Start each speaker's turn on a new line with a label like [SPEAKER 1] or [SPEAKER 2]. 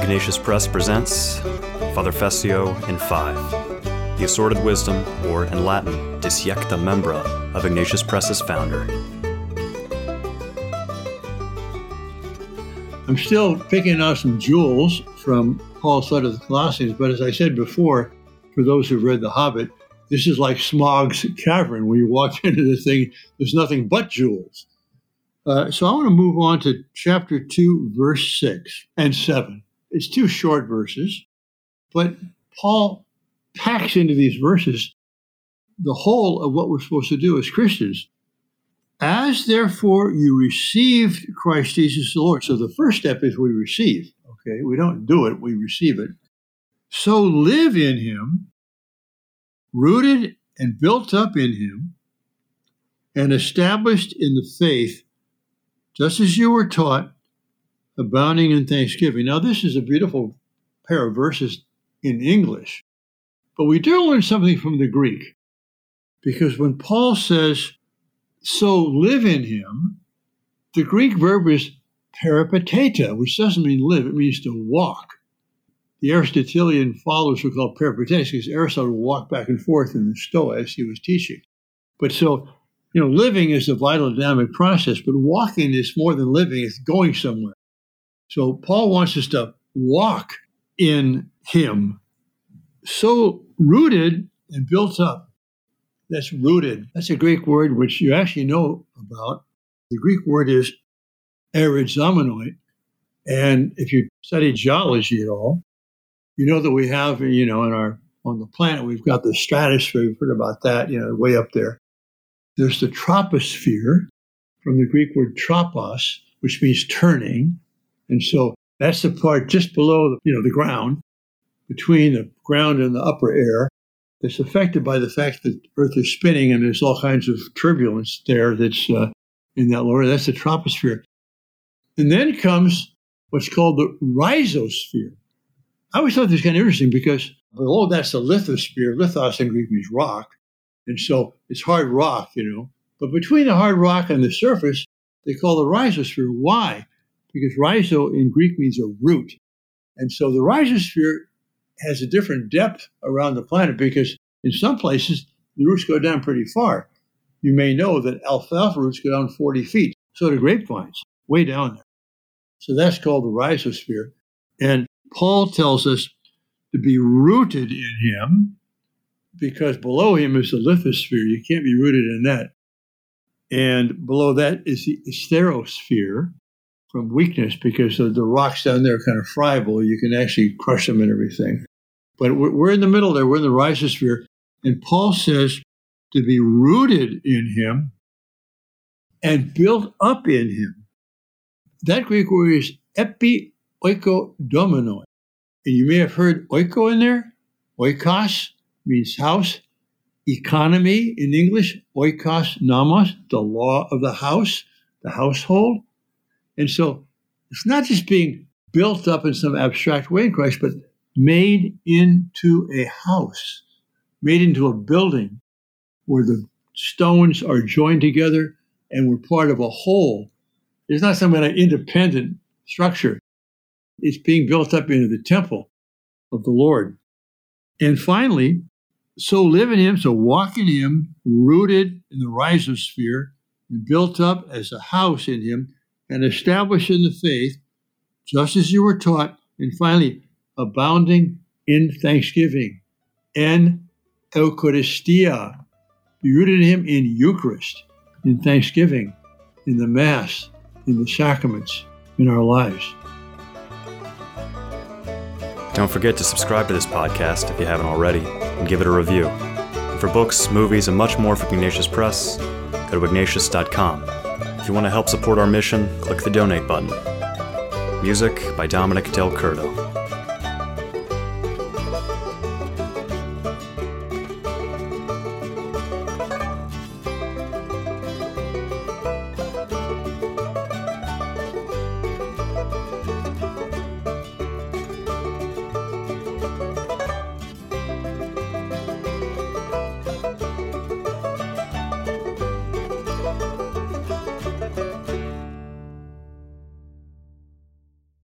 [SPEAKER 1] Ignatius Press presents Father Fessio in Five, the assorted wisdom, or in Latin, Disjecta Membra, of Ignatius Press's founder.
[SPEAKER 2] I'm still picking out some jewels from Paul's letter to the Colossians, but as I said before, for those who've read The Hobbit, this is like Smaug's cavern. When you walk into this thing, there's nothing but jewels. Uh, so I want to move on to chapter 2, verse 6 and 7. It's two short verses, but Paul packs into these verses the whole of what we're supposed to do as Christians. As therefore you received Christ Jesus the Lord. So the first step is we receive. Okay, we don't do it, we receive it. So live in him, rooted and built up in him, and established in the faith, just as you were taught, abounding in thanksgiving. Now, this is a beautiful pair of verses in English, but we do learn something from the Greek. Because when Paul says, so live in him, the Greek verb is peripateta, which doesn't mean live, it means to walk. The Aristotelian followers were called peripatetes because Aristotle walked back and forth in the Stoa as he was teaching. But so, you know, living is a vital dynamic process, but walking is more than living, it's going somewhere. So Paul wants us to walk in him, so rooted and built up. That's rooted. That's a Greek word which you actually know about. The Greek word is erizomenoi. And if you study geology at all, you know that we have, you know, in our on the planet, we've got the stratosphere. We've heard about that, you know, way up there. There's the troposphere, from the Greek word tropos, which means turning. And so that's the part just below, the, you know, the ground, between the ground and the upper air. That's affected by the fact that Earth is spinning and there's all kinds of turbulence there that's uh, in that lower. That's the troposphere. And then comes what's called the rhizosphere. I always thought this was kind of interesting because below that's the lithosphere. Lithos in Greek means rock. And so it's hard rock, you know. But between the hard rock and the surface, they call the rhizosphere. Why? Because rhizo in Greek means a root. And so the rhizosphere has a different depth around the planet because in some places the roots go down pretty far. You may know that alfalfa roots go down 40 feet. So do grapevines, way down there. So that's called the rhizosphere. And Paul tells us to be rooted in him because below him is the lithosphere. You can't be rooted in that. And below that is the stereosphere from weakness because the, the rocks down there are kind of friable. You can actually crush them and everything. But we're, we're in the middle there. We're in the rhizosphere. And Paul says to be rooted in him and built up in him. That Greek word is epi oikodomenoi. And you may have heard oiko in there. Oikos means house. Economy in English, oikos nomos, the law of the house, the household. And so it's not just being built up in some abstract way in Christ, but made into a house, made into a building where the stones are joined together and we're part of a whole. It's not some kind of independent structure. It's being built up into the temple of the Lord. And finally, so live in Him, so walk in Him, rooted in the rhizosphere, and built up as a house in Him, and established in the faith, just as you were taught, and finally, abounding in thanksgiving and Eucharistia. Be rooted Him in Eucharist, in thanksgiving, in the Mass, in the sacraments, in our lives.
[SPEAKER 1] Don't forget to subscribe to this podcast if you haven't already, and give it a review. And for books, movies, and much more from Ignatius Press, go to ignatius.com. If you want to help support our mission, click the donate button. Music by Dominic Del Curto.